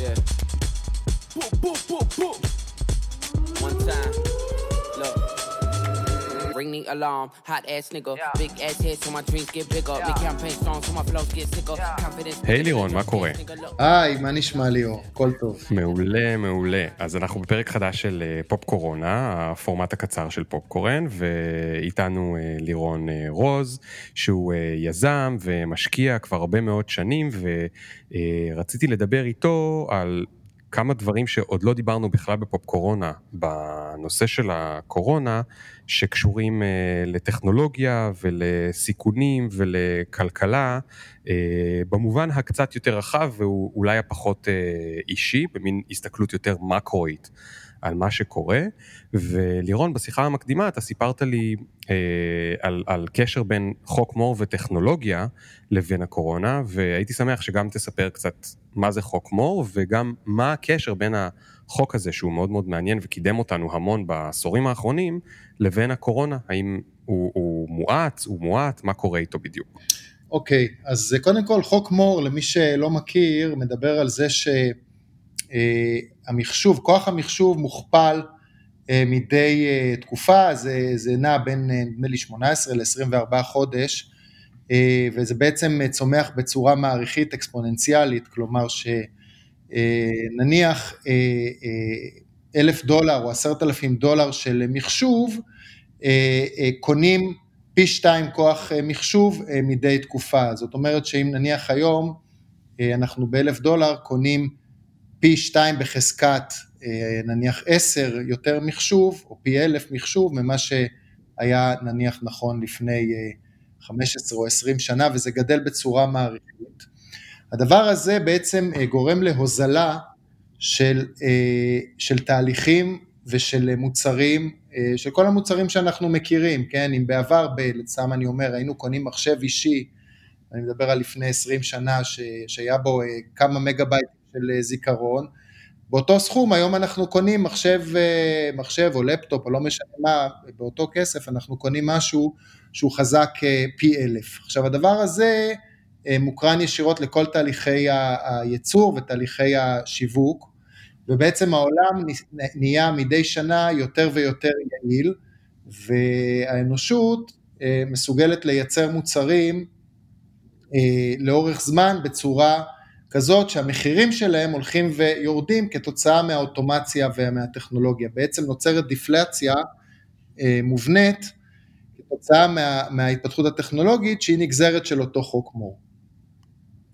Yeah. Boop, boop, boop, boop. One time. Ring the alarm, hot ass nigga. Big ass head so my dreams get bigger. Make campaign songs so my flows get sicker. Confidence. היי לירון, מה קורה? היי, מה נשמע ליאור? הכל טוב. מעולה, מעולה. אז אנחנו בפרק חדש של אה, פופ קורונה, הפורמט הקצר של פופ קורן, ואיתנו אה, לירון אה, רוז, שהוא יזם ומשקיע כבר הרבה מאוד שנים, ורציתי לדבר איתו על כמה דברים שעוד לא דיברנו בכלל בפופ קורונה, בנושא של הקורונה, שקשורים אה, לטכנולוגיה ולסיכונים ולכלכלה, אה, במובן הקצת יותר רחב ואולי הפחות אה, אישי, במין הסתכלות יותר מקרואית על מה שקורה. ולירון, בשיחה המקדימה אתה סיפרת לי אה, על, על קשר בין חוק מור וטכנולוגיה לבין הקורונה, והייתי שמח שגם תספר קצת מה זה חוק מור, וגם מה הקשר בין החוק הזה, שהוא מאוד מאוד מעניין וקידם אותנו המון בעשורים האחרונים, לבין הקורונה. האם הוא, הוא מואץ, הוא מועט, מה קורה איתו בדיוק? אוקיי, okay, אז קודם כל חוק מור, למי שלא מכיר, מדבר על זה שהמחשוב, כוח המחשוב מוכפל אה, מדי אה, תקופה, זה, זה נע בין אה, נדמה לי 18 ל-24 חודש, וזה בעצם צומח בצורה מעריכית אקספוננציאלית, כלומר שנניח אלף דולר או עשרת אלפים דולר של מחשוב, קונים פי שתיים כוח מחשוב מדי תקופה, זאת אומרת שאם נניח היום אנחנו באלף דולר קונים פי שתיים בחזקת אה, נניח עשר יותר מחשוב, או פי אלף מחשוב, ממה שהיה נניח נכון לפני 15 אה, או 20 שנה, וזה גדל בצורה מעריכית. הדבר הזה בעצם אה, גורם להוזלה של, של תהליכים ושל מוצרים, של כל המוצרים שאנחנו מכירים, כן, אם בעבר, סתם אני אומר, היינו קונים מחשב אישי, אני מדבר על לפני 20 שנה, ש, שהיה בו כמה מגה בייט של זיכרון, באותו סכום היום אנחנו קונים מחשב, אה, מחשב או לפטופ או לא משנה מה, באותו כסף אנחנו קונים משהו שהוא חזק אה, פי אלף. עכשיו הדבר הזה אה, מוקרן ישירות לכל תהליכי הייצור ותהליכי השיווק, ובעצם העולם נהיה מדי שנה יותר ויותר יעיל, והאנושות מסוגלת לייצר מוצרים לאורך זמן בצורה כזאת שהמחירים שלהם הולכים ויורדים כתוצאה מהאוטומציה ומהטכנולוגיה. בעצם נוצרת דיפלציה אה, מובנית כתוצאה מה, מההתפתחות הטכנולוגית שהיא נגזרת של אותו חוק מור.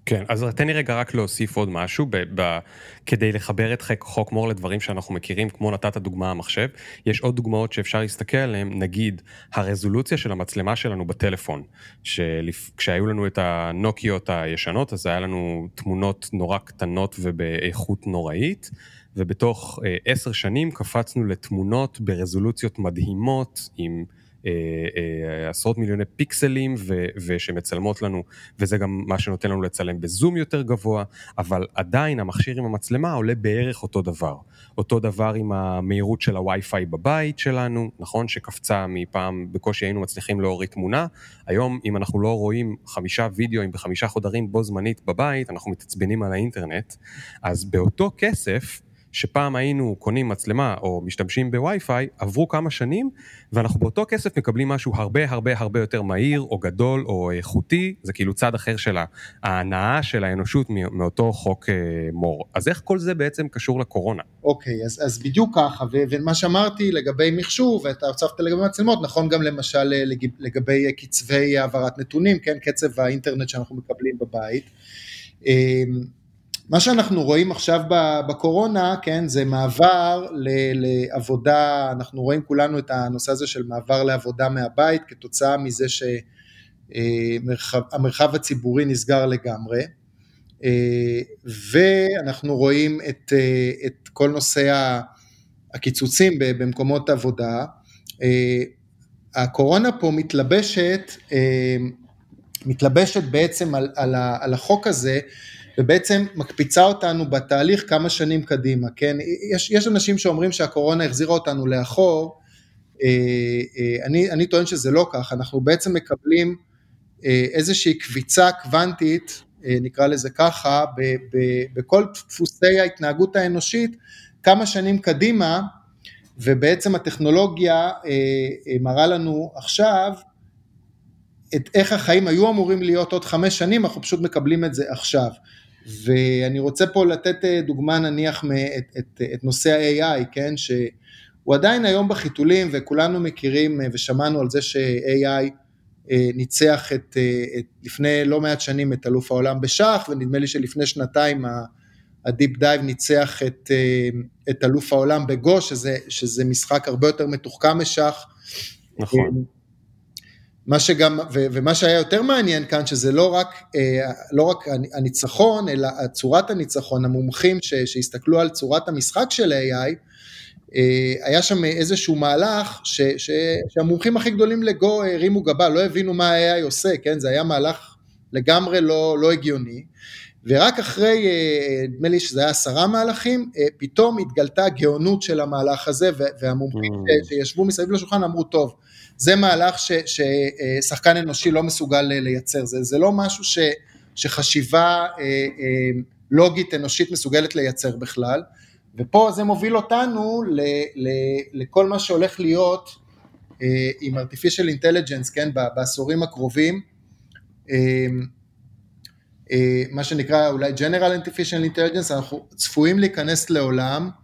כן, אז תן לי רגע רק להוסיף עוד משהו, ב- ב- כדי לחבר את חוק מור לדברים שאנחנו מכירים, כמו נתת דוגמה המחשב, יש עוד דוגמאות שאפשר להסתכל עליהן, נגיד הרזולוציה של המצלמה שלנו בטלפון, שכשהיו לנו את הנוקיות הישנות, אז היה לנו תמונות נורא קטנות ובאיכות נוראית, ובתוך אה, עשר שנים קפצנו לתמונות ברזולוציות מדהימות, עם... אה, אה, עשרות מיליוני פיקסלים ו, ושמצלמות לנו, וזה גם מה שנותן לנו לצלם בזום יותר גבוה, אבל עדיין המכשיר עם המצלמה עולה בערך אותו דבר. אותו דבר עם המהירות של הווי-פיי בבית שלנו, נכון? שקפצה מפעם, בקושי היינו מצליחים להוריד תמונה. היום, אם אנחנו לא רואים חמישה וידאוים בחמישה חודרים בו זמנית בבית, אנחנו מתעצבנים על האינטרנט. אז באותו כסף, שפעם היינו קונים מצלמה או משתמשים בווי-פיי, עברו כמה שנים, ואנחנו באותו כסף מקבלים משהו הרבה הרבה הרבה יותר מהיר, או גדול, או איכותי, זה כאילו צד אחר של ההנאה של האנושות מאותו חוק אה, מור. אז איך כל זה בעצם קשור לקורונה? אוקיי, אז, אז בדיוק ככה, ומה שאמרתי לגבי מחשוב, ואתה הוצפת לגבי מצלמות, נכון גם למשל אה, לגבי קצבי העברת נתונים, כן, קצב האינטרנט שאנחנו מקבלים בבית. מה שאנחנו רואים עכשיו בקורונה, כן, זה מעבר לעבודה, אנחנו רואים כולנו את הנושא הזה של מעבר לעבודה מהבית כתוצאה מזה שהמרחב הציבורי נסגר לגמרי, ואנחנו רואים את, את כל נושא הקיצוצים במקומות עבודה. הקורונה פה מתלבשת, מתלבשת בעצם על, על, על החוק הזה ובעצם מקפיצה אותנו בתהליך כמה שנים קדימה, כן? יש, יש אנשים שאומרים שהקורונה החזירה אותנו לאחור, אה, אה, אני, אני טוען שזה לא כך, אנחנו בעצם מקבלים אה, איזושהי קביצה קוונטית נקרא לזה ככה, בכל דפוסי ההתנהגות האנושית כמה שנים קדימה, ובעצם הטכנולוגיה מראה לנו עכשיו את איך החיים היו אמורים להיות עוד חמש שנים, אנחנו פשוט מקבלים את זה עכשיו. ואני רוצה פה לתת אה, דוגמה נניח את, את, את נושא ה-AI, כן, שהוא עדיין היום בחיתולים וכולנו מכירים אה, ושמענו על זה ש-AI אה, ניצח את, את, לפני לא מעט שנים את אלוף העולם בשח, ונדמה לי שלפני שנתיים ה DeepMind ניצח את, את אלוף העולם בגו, שזה, שזה משחק הרבה יותר מתוחכם משח. נכון. מה שגם, ו, ומה שהיה יותר מעניין כאן, שזה לא רק, אה, לא רק הניצחון, אלא צורת הניצחון, המומחים ש, שהסתכלו על צורת המשחק של AI, אה, היה שם איזשהו מהלך ש, ש, שהמומחים הכי גדולים לגו הרימו גבה, לא הבינו מה ה-AI עושה, כן? זה היה מהלך לגמרי לא, לא הגיוני. ורק אחרי, אה, נדמה לי שזה היה עשרה מהלכים, פתאום התגלתה הגאונות של המהלך הזה, והמומחים mm. שישבו מסביב לשולחן אמרו, טוב, זה מהלך ש, ששחקן אנושי לא מסוגל לייצר, זה, זה לא משהו ש, שחשיבה אה, אה, לוגית אנושית מסוגלת לייצר בכלל, ופה זה מוביל אותנו ל, ל, לכל מה שהולך להיות אה, עם artificial intelligence, כן, בעשורים הקרובים, מה שנקרא אולי General Artificial Intelligence, אנחנו צפויים להיכנס לעולם. אה,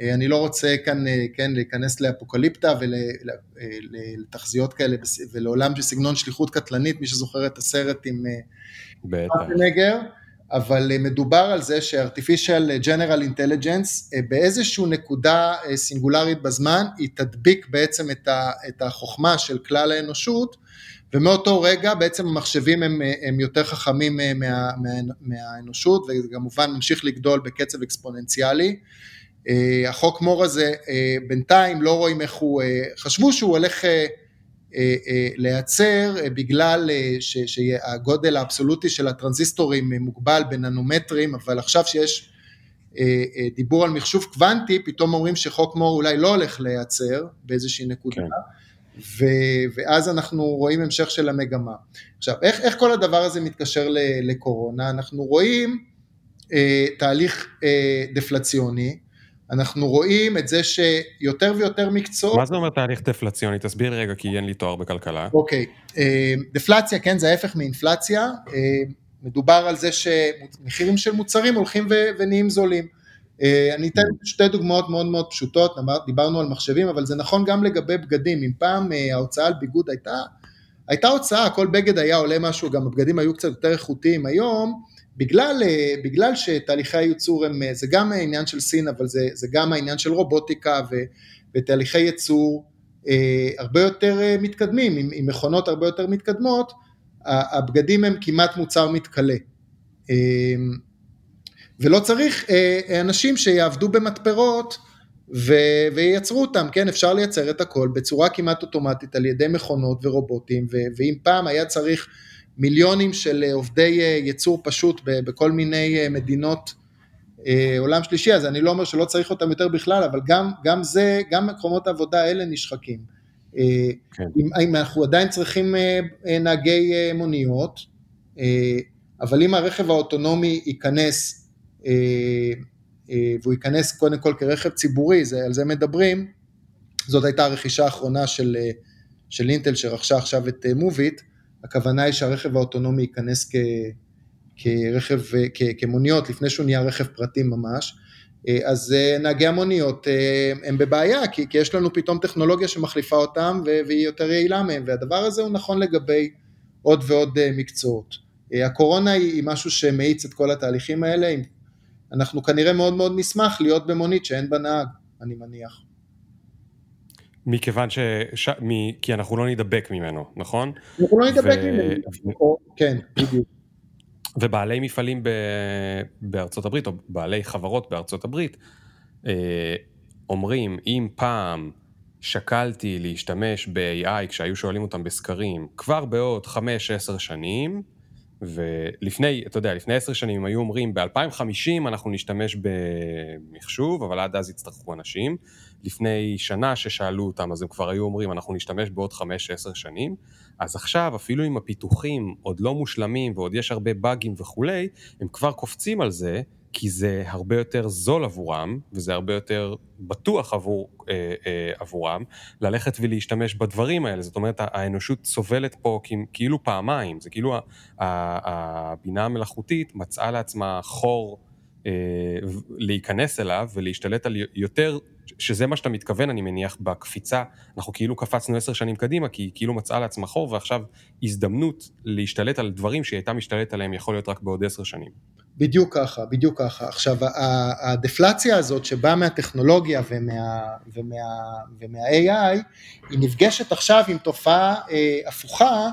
אני לא רוצה כאן, אה, כן, להיכנס לאפוקליפטה ולתחזיות כאלה ולעולם של סגנון שליחות קטלנית, מי שזוכר את הסרט עם נגר, אבל מדובר על זה ש-artificial general intelligence באיזושהי נקודה סינגולרית בזמן, היא תדביק בעצם את החוכמה של כלל האנושות, ומאותו רגע בעצם המחשבים הם, הם יותר חכמים מה, מה, מהאנושות, וזה כמובן ממשיך לגדול בקצב אקספוננציאלי. אה, החוק מור הזה אה, בינתיים לא רואים איך הוא, אה, חשבו שהוא הולך להיעצר בגלל שהגודל האבסולוטי של הטרנזיסטורים מוגבל בננומטרים, אבל עכשיו שיש דיבור על מחשוב קוונטי, פתאום אומרים שחוק מור אולי לא הולך להיעצר באיזושהי נקודה. כן. ו, ואז אנחנו רואים המשך של המגמה. עכשיו, איך, איך כל הדבר הזה מתקשר לקורונה? אנחנו רואים אה, תהליך אה, דפלציוני, אנחנו רואים את זה שיותר ויותר מקצועות... מה זה אומר תהליך דפלציוני? תסביר רגע, כי אין לי תואר בכלכלה. אוקיי, אה, דפלציה, כן, זה ההפך מאינפלציה. אה, מדובר על זה שמחירים של מוצרים הולכים ונהיים זולים. אה, אני אתן שתי דוגמאות מאוד מאוד פשוטות, דיברנו על מחשבים, אבל זה נכון גם לגבי בגדים. אם פעם ההוצאה על ביגוד הייתה, הייתה הוצאה, כל בגד היה עולה משהו, גם הבגדים היו קצת יותר איכותיים. היום, בגלל, אה, בגלל שתהליכי הייצור הם, אה, זה גם העניין של סין, אבל זה, זה גם העניין של רובוטיקה ו, ותהליכי ייצור אה, הרבה יותר אה, מתקדמים, עם, עם מכונות הרבה יותר מתקדמות, הבגדים הם כמעט מוצר מתכלה. אה, ולא צריך אה, אנשים שיעבדו במתפרות ו, וייצרו אותם, כן, אפשר לייצר את הכל בצורה כמעט אוטומטית על ידי מכונות ורובוטים, ו, ואם פעם היה צריך מיליונים של אה, עובדי אה, ייצור פשוט בכל מיני אה, מדינות עולם שלישי, אז אני לא אומר שלא צריך אותם יותר בכלל, אבל גם, גם זה, גם מקומות העבודה האלה נשחקים. כן. אם, אם אנחנו עדיין צריכים נהגי מוניות, אבל אם הרכב האוטונומי ייכנס, והוא ייכנס קודם כל כרכב ציבורי, זה, על זה מדברים, זאת הייתה הרכישה האחרונה של, של אינטל שרכשה עכשיו את מוביט, הכוונה היא שהרכב האוטונומי ייכנס כ, כרכב, כ, כמוניות לפני שהוא נהיה רכב פרטי ממש, אה, אז אה, נהגי המוניות אה, הם בבעיה, כי, כי יש לנו פתאום טכנולוגיה שמחליפה אותם והיא יותר יעילה מהם, והדבר הזה הוא נכון לגבי עוד ועוד מקצועות. הקורונה היא משהו שמאיץ את כל התהליכים האלה, אנחנו כנראה מאוד מאוד נשמח להיות במונית שאין בה נהג, אני מניח. מכיוון ש... ש... מ... כי אנחנו לא נדבק ממנו, נכון? אנחנו לא נדבק ו... ממנו, כן, בדיוק. ובעלי מפעלים ב... בארצות הברית, או בעלי חברות בארצות הברית, אה, אומרים, אם פעם שקלתי להשתמש ב-AI כשהיו שואלים אותם בסקרים, כבר בעוד 5-10 שנים, ולפני, אתה יודע, לפני עשר שנים היו אומרים, ב-2050 אנחנו נשתמש במחשוב, אבל עד אז יצטרכו אנשים. לפני שנה ששאלו אותם, אז הם כבר היו אומרים, אנחנו נשתמש בעוד חמש-עשר שנים. אז עכשיו, אפילו אם הפיתוחים עוד לא מושלמים ועוד יש הרבה באגים וכולי, הם כבר קופצים על זה, כי זה הרבה יותר זול עבורם, וזה הרבה יותר בטוח עבור, אה, אה, עבורם, ללכת ולהשתמש בדברים האלה. זאת אומרת, האנושות סובלת פה כאילו פעמיים, זה כאילו הבינה המלאכותית מצאה לעצמה חור להיכנס אליו ולהשתלט על יותר, שזה מה שאתה מתכוון, אני מניח, בקפיצה. אנחנו כאילו קפצנו עשר שנים קדימה, כי היא כאילו מצאה לעצמה חור, ועכשיו הזדמנות להשתלט על דברים שהיא הייתה משתלט עליהם יכול להיות רק בעוד עשר שנים. בדיוק ככה, בדיוק ככה. עכשיו, הדפלציה הזאת שבאה מהטכנולוגיה ומה, ומה, ומה-AI, היא נפגשת עכשיו עם תופעה אה, הפוכה,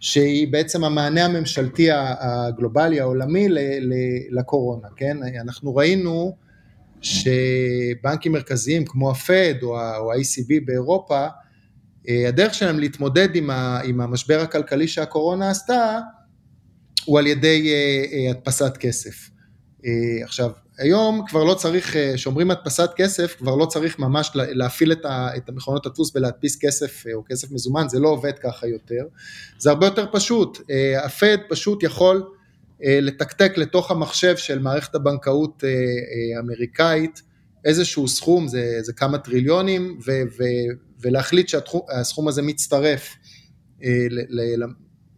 שהיא בעצם המענה הממשלתי הגלובלי העולמי לקורונה, כן? אנחנו ראינו שבנקים מרכזיים כמו הפד או ה-ECB באירופה, אה, הדרך שלהם להתמודד עם, המשבר הכלכלי שהקורונה עשתה, הוא על ידי אה, אה, הדפסת כסף. עכשיו, היום כבר לא צריך, כשאומרים הדפסת כסף, כבר לא צריך ממש להפעיל את המכונות הדפוס ולהדפיס כסף או כסף מזומן, זה לא עובד ככה יותר. זה הרבה יותר פשוט, הפד פשוט יכול לתקתק לתוך המחשב של מערכת הבנקאות האמריקאית איזשהו סכום, זה, זה כמה טריליונים, ו, ו, ולהחליט שהסכום הזה מצטרף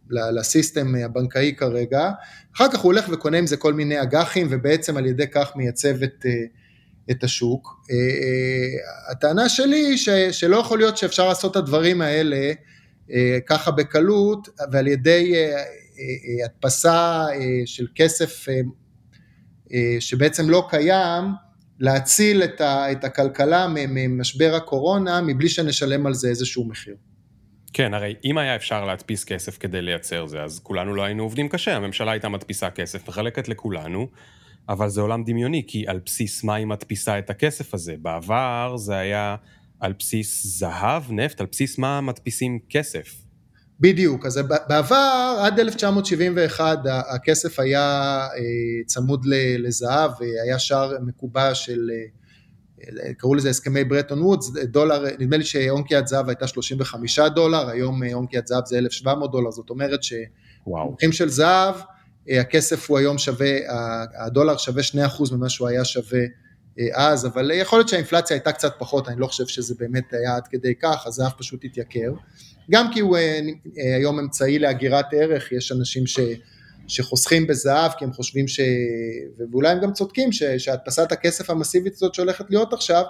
לסיסטם הבנקאי כרגע, אחר כך הוא הולך וקונה עם זה כל מיני אג"חים ובעצם על ידי כך מייצב את, אה, את השוק. אה, אה, הטענה שלי היא שלא יכול להיות שאפשר לעשות את הדברים האלה ככה בקלות ועל ידי הדפסה של כסף שבעצם לא קיים, להציל את הכלכלה ממשבר הקורונה מבלי שנשלם על זה איזשהו מחיר. כן, הרי אם היה אפשר להדפיס כסף כדי לייצר זה, אז כולנו לא היינו עובדים קשה, הממשלה הייתה מדפיסה כסף, מחלקת לכולנו, אבל זה עולם דמיוני, כי על בסיס מה היא מדפיסה את הכסף הזה? בעבר זה היה על בסיס זהב, נפט, על בסיס מה מדפיסים כסף? בדיוק, אז בעבר, עד 1971, הכסף היה אה, צמוד לזהב, היה שער מקובע של אה, קראו לזה הסכמי ברטון וודס, דולר, נדמה לי שאונקיית זהב הייתה 35 דולר, היום אונקיית זהב זה 1,700 דולר, זאת אומרת שמומחים של זהב, אה, הכסף הוא היום שווה, הדולר שווה 2% ממה שהוא היה שווה אה, אז, אבל יכול להיות שהאינפלציה הייתה קצת פחות, אני לא חושב שזה באמת היה עד כדי כך, הזהב פשוט התייקר, גם כי הוא אה, היום אמצעי להגירת ערך, יש אנשים ש... שחוסכים בזהב כי הם חושבים ש... ואולי הם גם צודקים ש... שהדפסת הכסף המסיבית הזאת שהולכת להיות עכשיו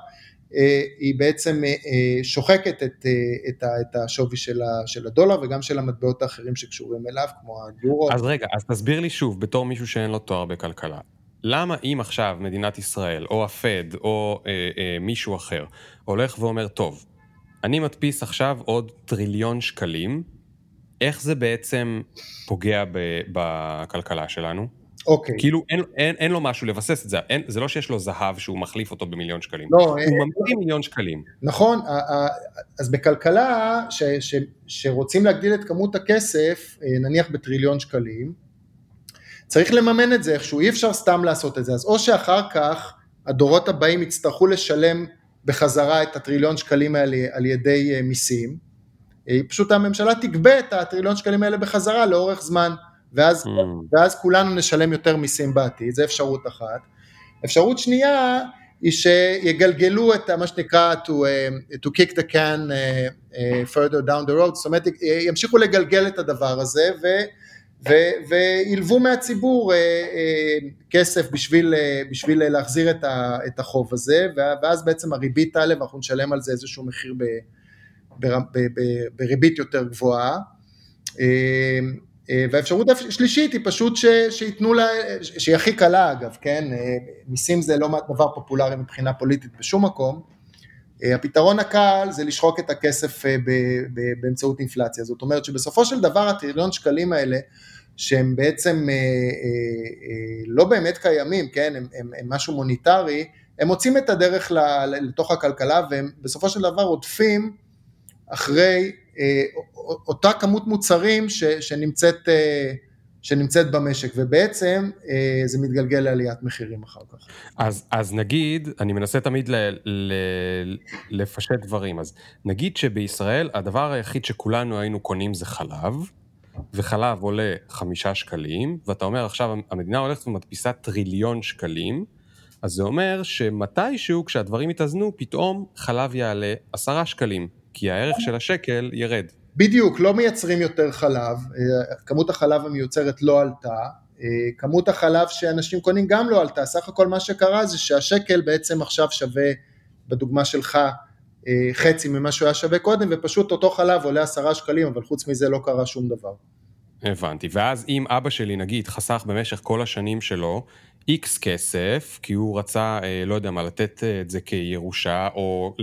אה, היא בעצם אה, אה, שוחקת את, את, את השווי של, ה... של הדולר וגם של המטבעות האחרים שקשורים אליו כמו היורו. אז רגע, אז תסביר לי שוב, בתור מישהו שאין לו תואר בכלכלה, למה אם עכשיו מדינת ישראל או הפד או אה, אה, מישהו אחר הולך ואומר, טוב, אני מדפיס עכשיו עוד טריליון שקלים, איך זה בעצם פוגע ב, בכלכלה שלנו? אוקיי. כאילו אין, אין, אין לו משהו לבסס את זה, אין, זה לא שיש לו זהב שהוא מחליף אותו במיליון שקלים, לא, הוא אין, ממציא מיליון שקלים. נכון, אז בכלכלה ש, ש, שרוצים להגדיל את כמות הכסף, אה, נניח בטריליון שקלים, צריך לממן את זה איכשהו, אי אפשר סתם לעשות את זה, אז או שאחר כך הדורות הבאים יצטרכו לשלם בחזרה את הטריליון שקלים האלה על ידי אה, מיסים, פשוט הממשלה תגבה את הטריליון שקלים האלה בחזרה לאורך זמן, ואז, mm. ואז כולנו נשלם יותר מיסים בעתיד, זו אפשרות אחת. אפשרות שנייה היא שיגלגלו את מה שנקרא to, uh, to kick the can uh, uh, further down the road, זאת אומרת ימשיכו לגלגל את הדבר הזה ו, ו, וילוו מהציבור uh, uh, כסף בשביל, uh, בשביל להחזיר את, ה, את החוב הזה ואז בעצם הריבית תעלה ואנחנו נשלם על זה איזשהו מחיר ב, בריבית יותר גבוהה. אה, אה, והאפשרות השלישית היא פשוט ש, שייתנו לה, שהיא הכי קלה אגב, כן, אה, מיסים זה לא דבר פופולרי מבחינה פוליטית בשום מקום, הפתרון הקל זה לשחוק את הכסף באמצעות אינפלציה, זאת אומרת שבסופו של דבר הטריליון שקלים האלה שהם בעצם לא באמת קיימים, כן, הם, הם, הם משהו מוניטרי, הם מוצאים את הדרך לתוך הכלכלה והם בסופו של דבר עודפים אחרי אה, אותה כמות מוצרים ש, שנמצאת אה, שנמצאת במשק, ובעצם אה, זה מתגלגל לעליית מחירים אחר כך. אז, אז נגיד, אני מנסה תמיד ל, ל, לפשט דברים, אז נגיד שבישראל הדבר היחיד שכולנו היינו קונים זה חלב, וחלב עולה חמישה שקלים, ואתה אומר עכשיו המדינה הולכת ומדפיסה טריליון שקלים, אז זה אומר שמתישהו כשהדברים יתאזנו, פתאום חלב יעלה עשרה שקלים, כי הערך של השקל ירד. בדיוק, לא מייצרים יותר חלב, אה, כמות החלב המיוצרת לא עלתה, אה, כמות החלב שאנשים קונים גם לא עלתה, סך הכל מה שקרה זה שהשקל בעצם עכשיו שווה, בדוגמה שלך, אה, חצי ממה שהוא היה שווה קודם, ופשוט אותו חלב עולה עשרה שקלים, אבל חוץ מזה לא קרה שום דבר. הבנתי, ואז אם אבא שלי נגיד חסך במשך כל השנים שלו איקס כסף, כי הוא רצה, אה, לא יודע מה, לתת אה, את זה כירושה, או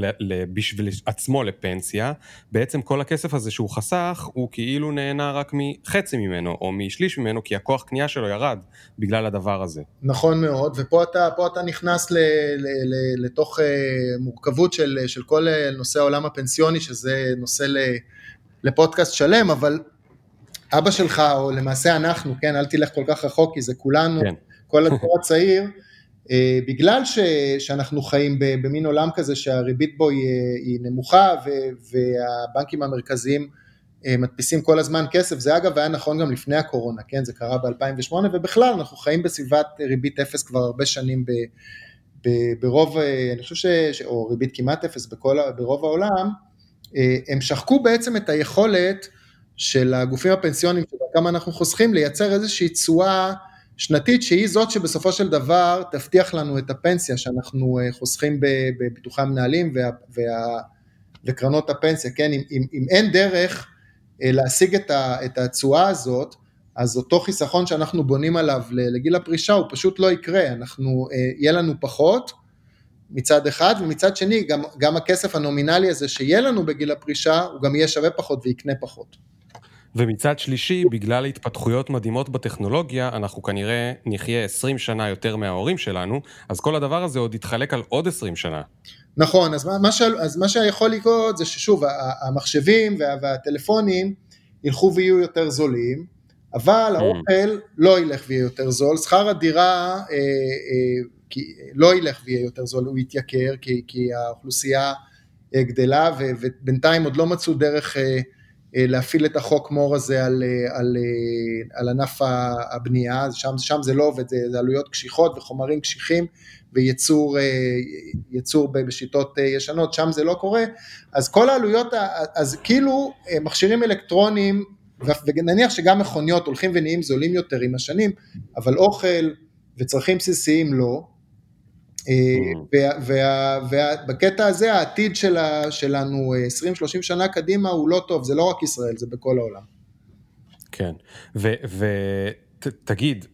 בשביל עצמו לפנסיה, בעצם כל הכסף הזה שהוא חסך, הוא כאילו נהנה רק מחצי ממנו, או משליש ממנו, כי הכוח קנייה שלו ירד בגלל הדבר הזה. נכון מאוד, ופה אתה, אתה נכנס ל, ל, ל, לתוך אה, מורכבות של, של כל נושא העולם הפנסיוני, שזה נושא ל, לפודקאסט שלם, אבל אבא שלך, או למעשה אנחנו, כן, אל תלך כל כך רחוק, כי זה כולנו, כן. כל הדור הצעיר, אה, בגלל ש, שאנחנו חיים במין עולם כזה שהריבית בו היא, היא נמוכה ו, והבנקים המרכזיים אה, מדפיסים כל הזמן כסף, זה אגב היה נכון גם לפני הקורונה, כן, זה קרה ב-2008 ובכלל אנחנו חיים בסביבת ריבית אפס כבר הרבה שנים ב, ב, ברוב, אה, אני חושב ש... או ריבית כמעט אפס בכל, ברוב העולם, הם שחקו בעצם את היכולת של הגופים הפנסיוניים שדרכם אנחנו חוסכים לייצר איזושהי תשואה שנתית שהיא זאת שבסופו של דבר תבטיח לנו את הפנסיה שאנחנו אה, חוסכים בביטוחי המנהלים וה, וה, וקרנות הפנסיה, כן, אם, אם, אם אין דרך אה, להשיג את התשואה הזאת, אז אותו חיסכון שאנחנו בונים עליו לגיל הפרישה הוא פשוט לא יקרה, אנחנו, אה, יהיה לנו פחות מצד אחד, ומצד שני גם, גם הכסף הנומינלי הזה שיהיה לנו בגיל הפרישה הוא גם יהיה שווה פחות ויקנה פחות. ומצד שלישי, בגלל התפתחויות מדהימות בטכנולוגיה, אנחנו כנראה נחיה 20 שנה יותר מההורים שלנו, אז כל הדבר הזה עוד יתחלק על עוד 20 שנה. נכון, אז מה, ש, אז מה שיכול לקרות זה ששוב, המחשבים וה, והטלפונים ילכו ויהיו יותר זולים, אבל mm. האוכל לא ילך ויהיה יותר זול, שכר הדירה אה, אה, כי, לא ילך ויהיה יותר זול, הוא יתייקר, כי, כי האוכלוסייה אה, גדלה, ובינתיים עוד לא מצאו דרך אה, להפעיל את החוק מור הזה על, אה, על, אה, על ענף הבנייה, שם, שם זה לא עובד, זה, זה עלויות קשיחות וחומרים קשיחים וייצור בשיטות ישנות, שם זה לא קורה, אז כל העלויות, אז כאילו מכשירים אלקטרוניים, ונניח שגם מכוניות הולכים ונהיים זולים יותר עם השנים, אבל אוכל וצרכים בסיסיים לא, ובקטע mm. הזה העתיד שלנו 20-30 שנה קדימה הוא לא טוב, זה לא רק ישראל, זה בכל העולם. כן, ותגיד,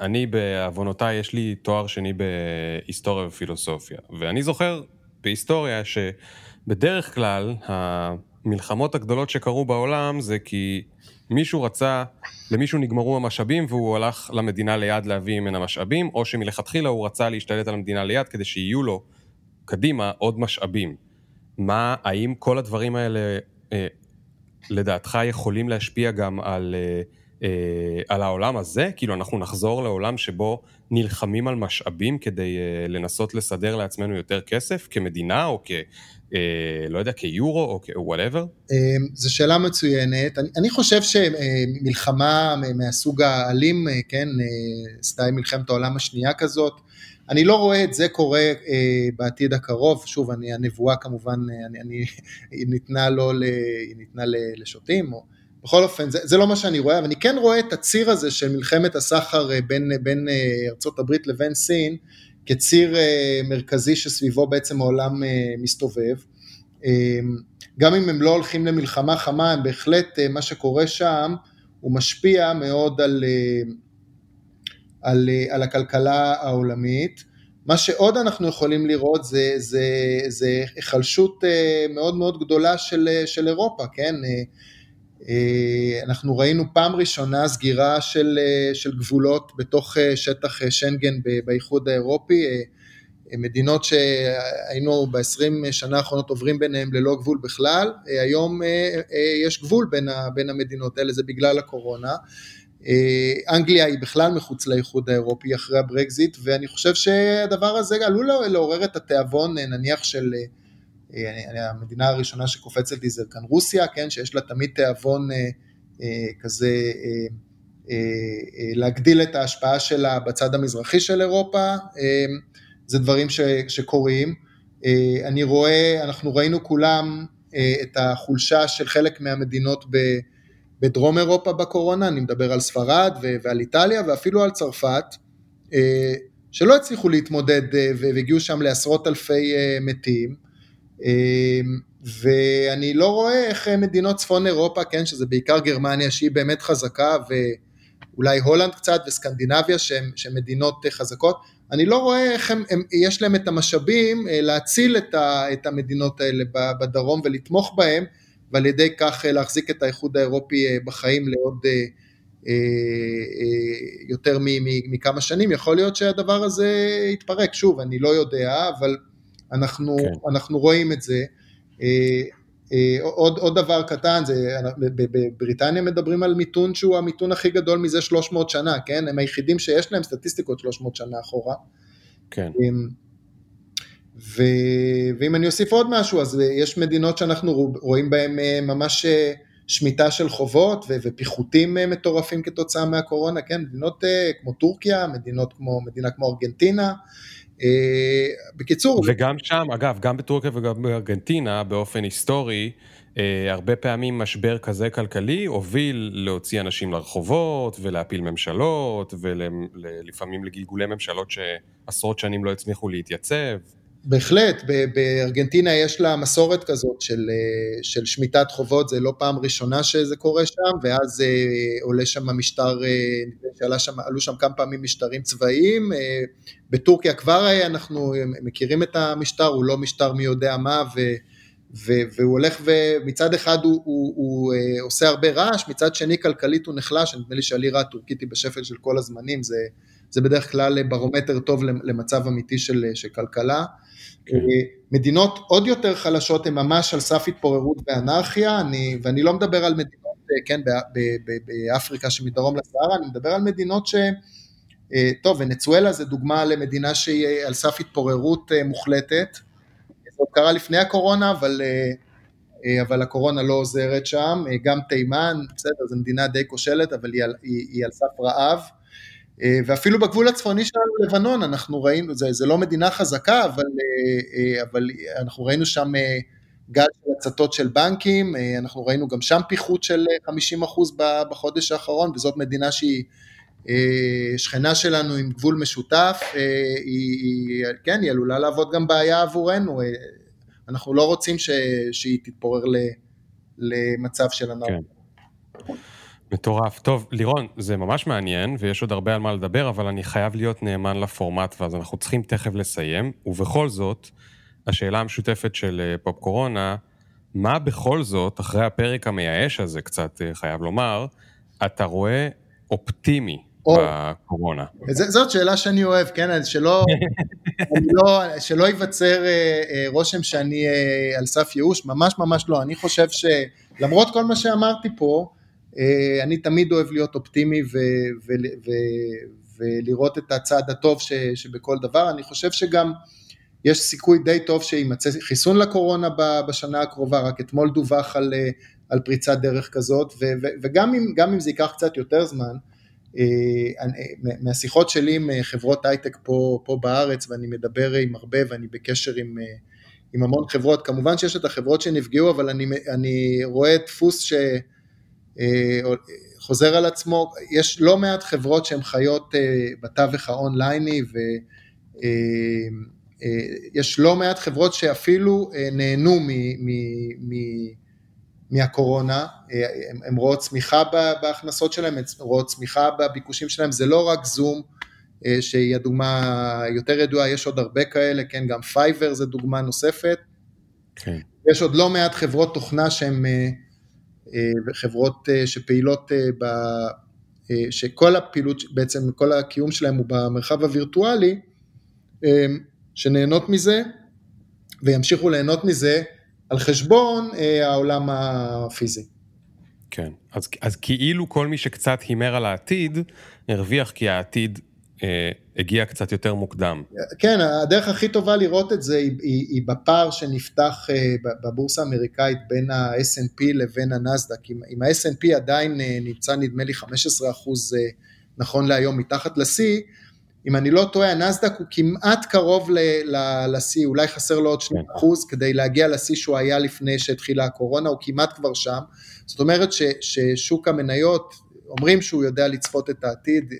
אני בעוונותיי, יש לי תואר שני בהיסטוריה ופילוסופיה, ואני זוכר בהיסטוריה שבדרך כלל המלחמות הגדולות שקרו בעולם זה כי מישהו רצה, למישהו נגמרו המשאבים והוא הלך למדינה ליד להביא ממנה משאבים, או שמלכתחילה הוא רצה להשתלט על המדינה ליד כדי שיהיו לו קדימה עוד משאבים. מה, האם כל הדברים האלה אה, לדעתך יכולים להשפיע גם על, אה, אה, על העולם הזה? כאילו אנחנו נחזור לעולם שבו נלחמים על משאבים כדי אה, לנסות לסדר לעצמנו יותר כסף כמדינה או כ... לא יודע, כיורו או כוואטאבר? אה, זו שאלה מצוינת. אני, אני חושב שמלחמה מהסוג האלים, אה, כן, סטייל מלחמת העולם השנייה כזאת, אני לא רואה את זה קורה אה, בעתיד הקרוב, שוב, אני, הנבואה כמובן, אני, אני, היא ניתנה לא, ל, היא ניתנה לשוטים, או, בכל אופן, זה, זה לא מה שאני רואה, אבל אני כן רואה את הציר הזה של מלחמת הסחר בין, בין ארצות הברית לבין סין, כציר אה, מרכזי שסביבו בעצם העולם אה, מסתובב. אה, גם אם הם לא הולכים למלחמה חמה, הם בהחלט, מה שקורה שם, הוא משפיע מאוד על, על, על הכלכלה העולמית. מה שעוד אנחנו יכולים לראות זה, זה, זה היחלשות מאוד מאוד גדולה של, של אירופה, כן? אה, אנחנו ראינו פעם ראשונה סגירה של, אה, של גבולות בתוך אה, שטח שנגן באיחוד האירופי, מדינות שהיינו ב-20 שנה האחרונות עוברים ביניהם ללא גבול בכלל, היום יש גבול בין המדינות האלה, זה בגלל הקורונה. אנגליה היא בכלל מחוץ לאיחוד האירופי אחרי הברקזיט, ואני חושב שהדבר הזה עלול לעורר את התיאבון, נניח של המדינה הראשונה שקופצת לי זה כאן רוסיה, כן, שיש לה תמיד תיאבון כזה להגדיל את ההשפעה שלה בצד המזרחי של אירופה, זה דברים ש, שקורים. אני רואה, אנחנו ראינו כולם את החולשה של חלק מהמדינות בדרום אירופה בקורונה, אני מדבר על ספרד ועל איטליה ואפילו על צרפת, שלא הצליחו להתמודד והגיעו שם לעשרות אלפי מתים. ואני לא רואה איך מדינות צפון אירופה, כן, שזה בעיקר גרמניה שהיא באמת חזקה, ואולי הולנד קצת וסקנדינביה שהן מדינות חזקות, אני לא רואה איך הם, הם, יש להם את המשאבים אה, להציל את, ה, את המדינות האלה בדרום ולתמוך בהם, ועל ידי כך אה, להחזיק את האיחוד האירופי אה, בחיים לעוד יותר מכמה שנים. יכול להיות שהדבר הזה יתפרק, שוב, אני לא יודע, אבל אנחנו, כן. אנחנו רואים את זה. עוד, עוד דבר קטן, זה, בבריטניה מדברים על מיתון שהוא המיתון הכי גדול מזה 300 שנה, כן? הם היחידים שיש להם סטטיסטיקות 300 שנה אחורה. כן. ו, ואם אני אוסיף עוד משהו, אז יש מדינות שאנחנו רואים בהן אה, ממש אה, שמיטה של חובות ופיחותים אה, מטורפים כתוצאה מהקורונה, כן? מדינות כמו טורקיה, מדינות כמו, מדינה כמו ארגנטינה, אה, בקיצור... וגם שם, אגב, גם בטורקיה וגם בארגנטינה, באופן היסטורי, אה, הרבה פעמים משבר כזה כלכלי הוביל להוציא אנשים לרחובות ולהפיל ממשלות ולפעמים לגלגולי ממשלות שעשרות שנים לא הצליחו להתייצב. בהחלט, בארגנטינה יש לה מסורת כזאת של, אה, של שמיטת חובות, זה לא פעם ראשונה שזה קורה שם, ואז אה, עולה שם משטר, שעלה שם, עלו שם כמה פעמים משטרים צבאיים, בטורקיה כבר אנחנו מכירים את המשטר, הוא לא משטר מי יודע מה, ו... והוא הולך ומצד אחד הוא, הוא, הוא uh, עושה הרבה רעש, מצד שני כלכלית הוא נחלש, נדמה לי שהלירה הטורקית היא בשפל של כל הזמנים, זה, זה בדרך כלל ברומטר טוב למצב אמיתי של, של כלכלה. כן. מדינות עוד יותר חלשות הן ממש על סף התפוררות ואנרכיה, אני, ואני לא מדבר על מדינות, אה, כן, באפריקה שמדרום לסהרה, אני מדבר על מדינות ש... אה, טוב, ונצואלה זה דוגמה למדינה שהיא על סף התפוררות מוחלטת, זה עוד קרה לפני הקורונה, אבל, אה, אה, אבל הקורונה לא עוזרת שם, אה, גם תימן, בסדר, זו מדינה די כושלת, אבל היא היא, היא על סף רעב, ואפילו בגבול הצפוני שלנו, לבנון, אנחנו ראינו, זה, זה לא מדינה חזקה, אבל, אבל אנחנו ראינו שם גל של הצתות של בנקים, אנחנו ראינו גם שם פיחות של 50% בחודש האחרון, וזאת מדינה שהיא שכנה שלנו עם גבול משותף, היא, כן, היא עלולה להוות גם בעיה עבורנו, אנחנו לא רוצים ש, שהיא תתפורר ל, למצב של הנאום. כן. מטורף. טוב, לירון, זה ממש מעניין, ויש עוד הרבה על מה לדבר, אבל אני חייב להיות נאמן לפורמט, ואז אנחנו צריכים תכף לסיים. ובכל זאת, השאלה המשותפת של פופ קורונה, מה בכל זאת, אחרי הפרק המייאש הזה קצת, חייב לומר, אתה רואה אופטימי או, בקורונה. זאת שאלה שאני אוהב, כן, שלא, לא, שלא ייווצר אה, אה, רושם שאני אה, על סף ייאוש, ממש ממש לא, אני חושב שלמרות כל מה שאמרתי פה, אני תמיד אוהב להיות אופטימי ו, ו, ו, ולראות את הצד הטוב ש, שבכל דבר, אני חושב שגם יש סיכוי די טוב שימצא חיסון לקורונה בשנה הקרובה, רק אתמול דווח על, על פריצת דרך כזאת, ו, ו, וגם אם, אם זה ייקח קצת יותר זמן, אה, מהשיחות שלי עם אה, חברות הייטק פה, פה בארץ ואני מדבר עם הרבה ואני בקשר עם, אה, עם המון חברות, כמובן שיש את החברות שנפגעו אבל אני, אני רואה דפוס שחוזר על עצמו, יש לא מעט חברות שהן חיות בתווך האונלייני ויש לא מעט חברות שאפילו נהנו מ, מ, מ מהקורונה, הן רואות צמיחה בהכנסות שלהן, הן רואות צמיחה בביקושים שלהן, זה לא רק זום, אה, שהיא הדוגמה יותר ידועה, יש עוד הרבה כאלה, כן, גם Fiverr זה דוגמה נוספת. כן. יש עוד לא מעט חברות תוכנה שהן אה, אה, חברות שפעילות ב... שכל הפעילות, בעצם כל הקיום שלהם הוא במרחב הווירטואלי, שנהנות מזה, וימשיכו ליהנות מזה על חשבון אה, העולם הפיזי. כן, אז, אז כאילו כל מי שקצת הימר על העתיד, הרוויח כי העתיד אה, הגיע קצת יותר מוקדם. כן, הדרך הכי טובה לראות את זה היא, היא, היא בפער שנפתח אה, בבורסה האמריקאית בין ה-S&P לבין הנסדק. אם, אם ה-S&P עדיין אה, נמצא נדמה לי 15 אחוז אה, נכון להיום מתחת לשיא, אם אני לא טועה, הנסדק הוא כמעט קרוב לשיא, אולי חסר לו עוד 2 כן. אחוז כדי להגיע לשיא שהוא היה לפני שהתחילה הקורונה, הוא כמעט כבר שם. זאת אומרת ש, ששוק המניות, אומרים שהוא יודע לצפות את העתיד,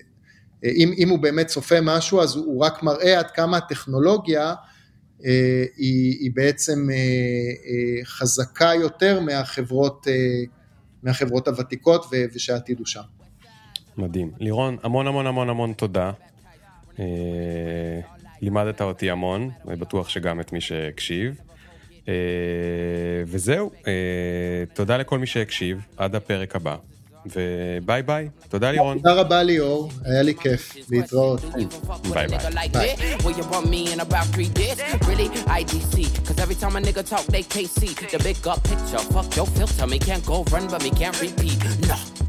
אם, אם הוא באמת צופה משהו, אז הוא רק מראה עד כמה הטכנולוגיה אה, היא, היא בעצם אה, אה, חזקה יותר מהחברות, מהחברות הוותיקות ושהעתיד הוא שם. מדהים. לירון, המון המון המון המון תודה. לימדת אותי המון, אני בטוח שגם את מי שהקשיב. וזהו, תודה לכל מי שהקשיב, עד הפרק הבא. וביי ביי, תודה לירון. תודה רבה ליאור, היה לי כיף, להתראות. ביי ביי. Cause every time a nigga talk, they can't see the big up picture. Fuck your filter, me can't go run, but me can't repeat. No.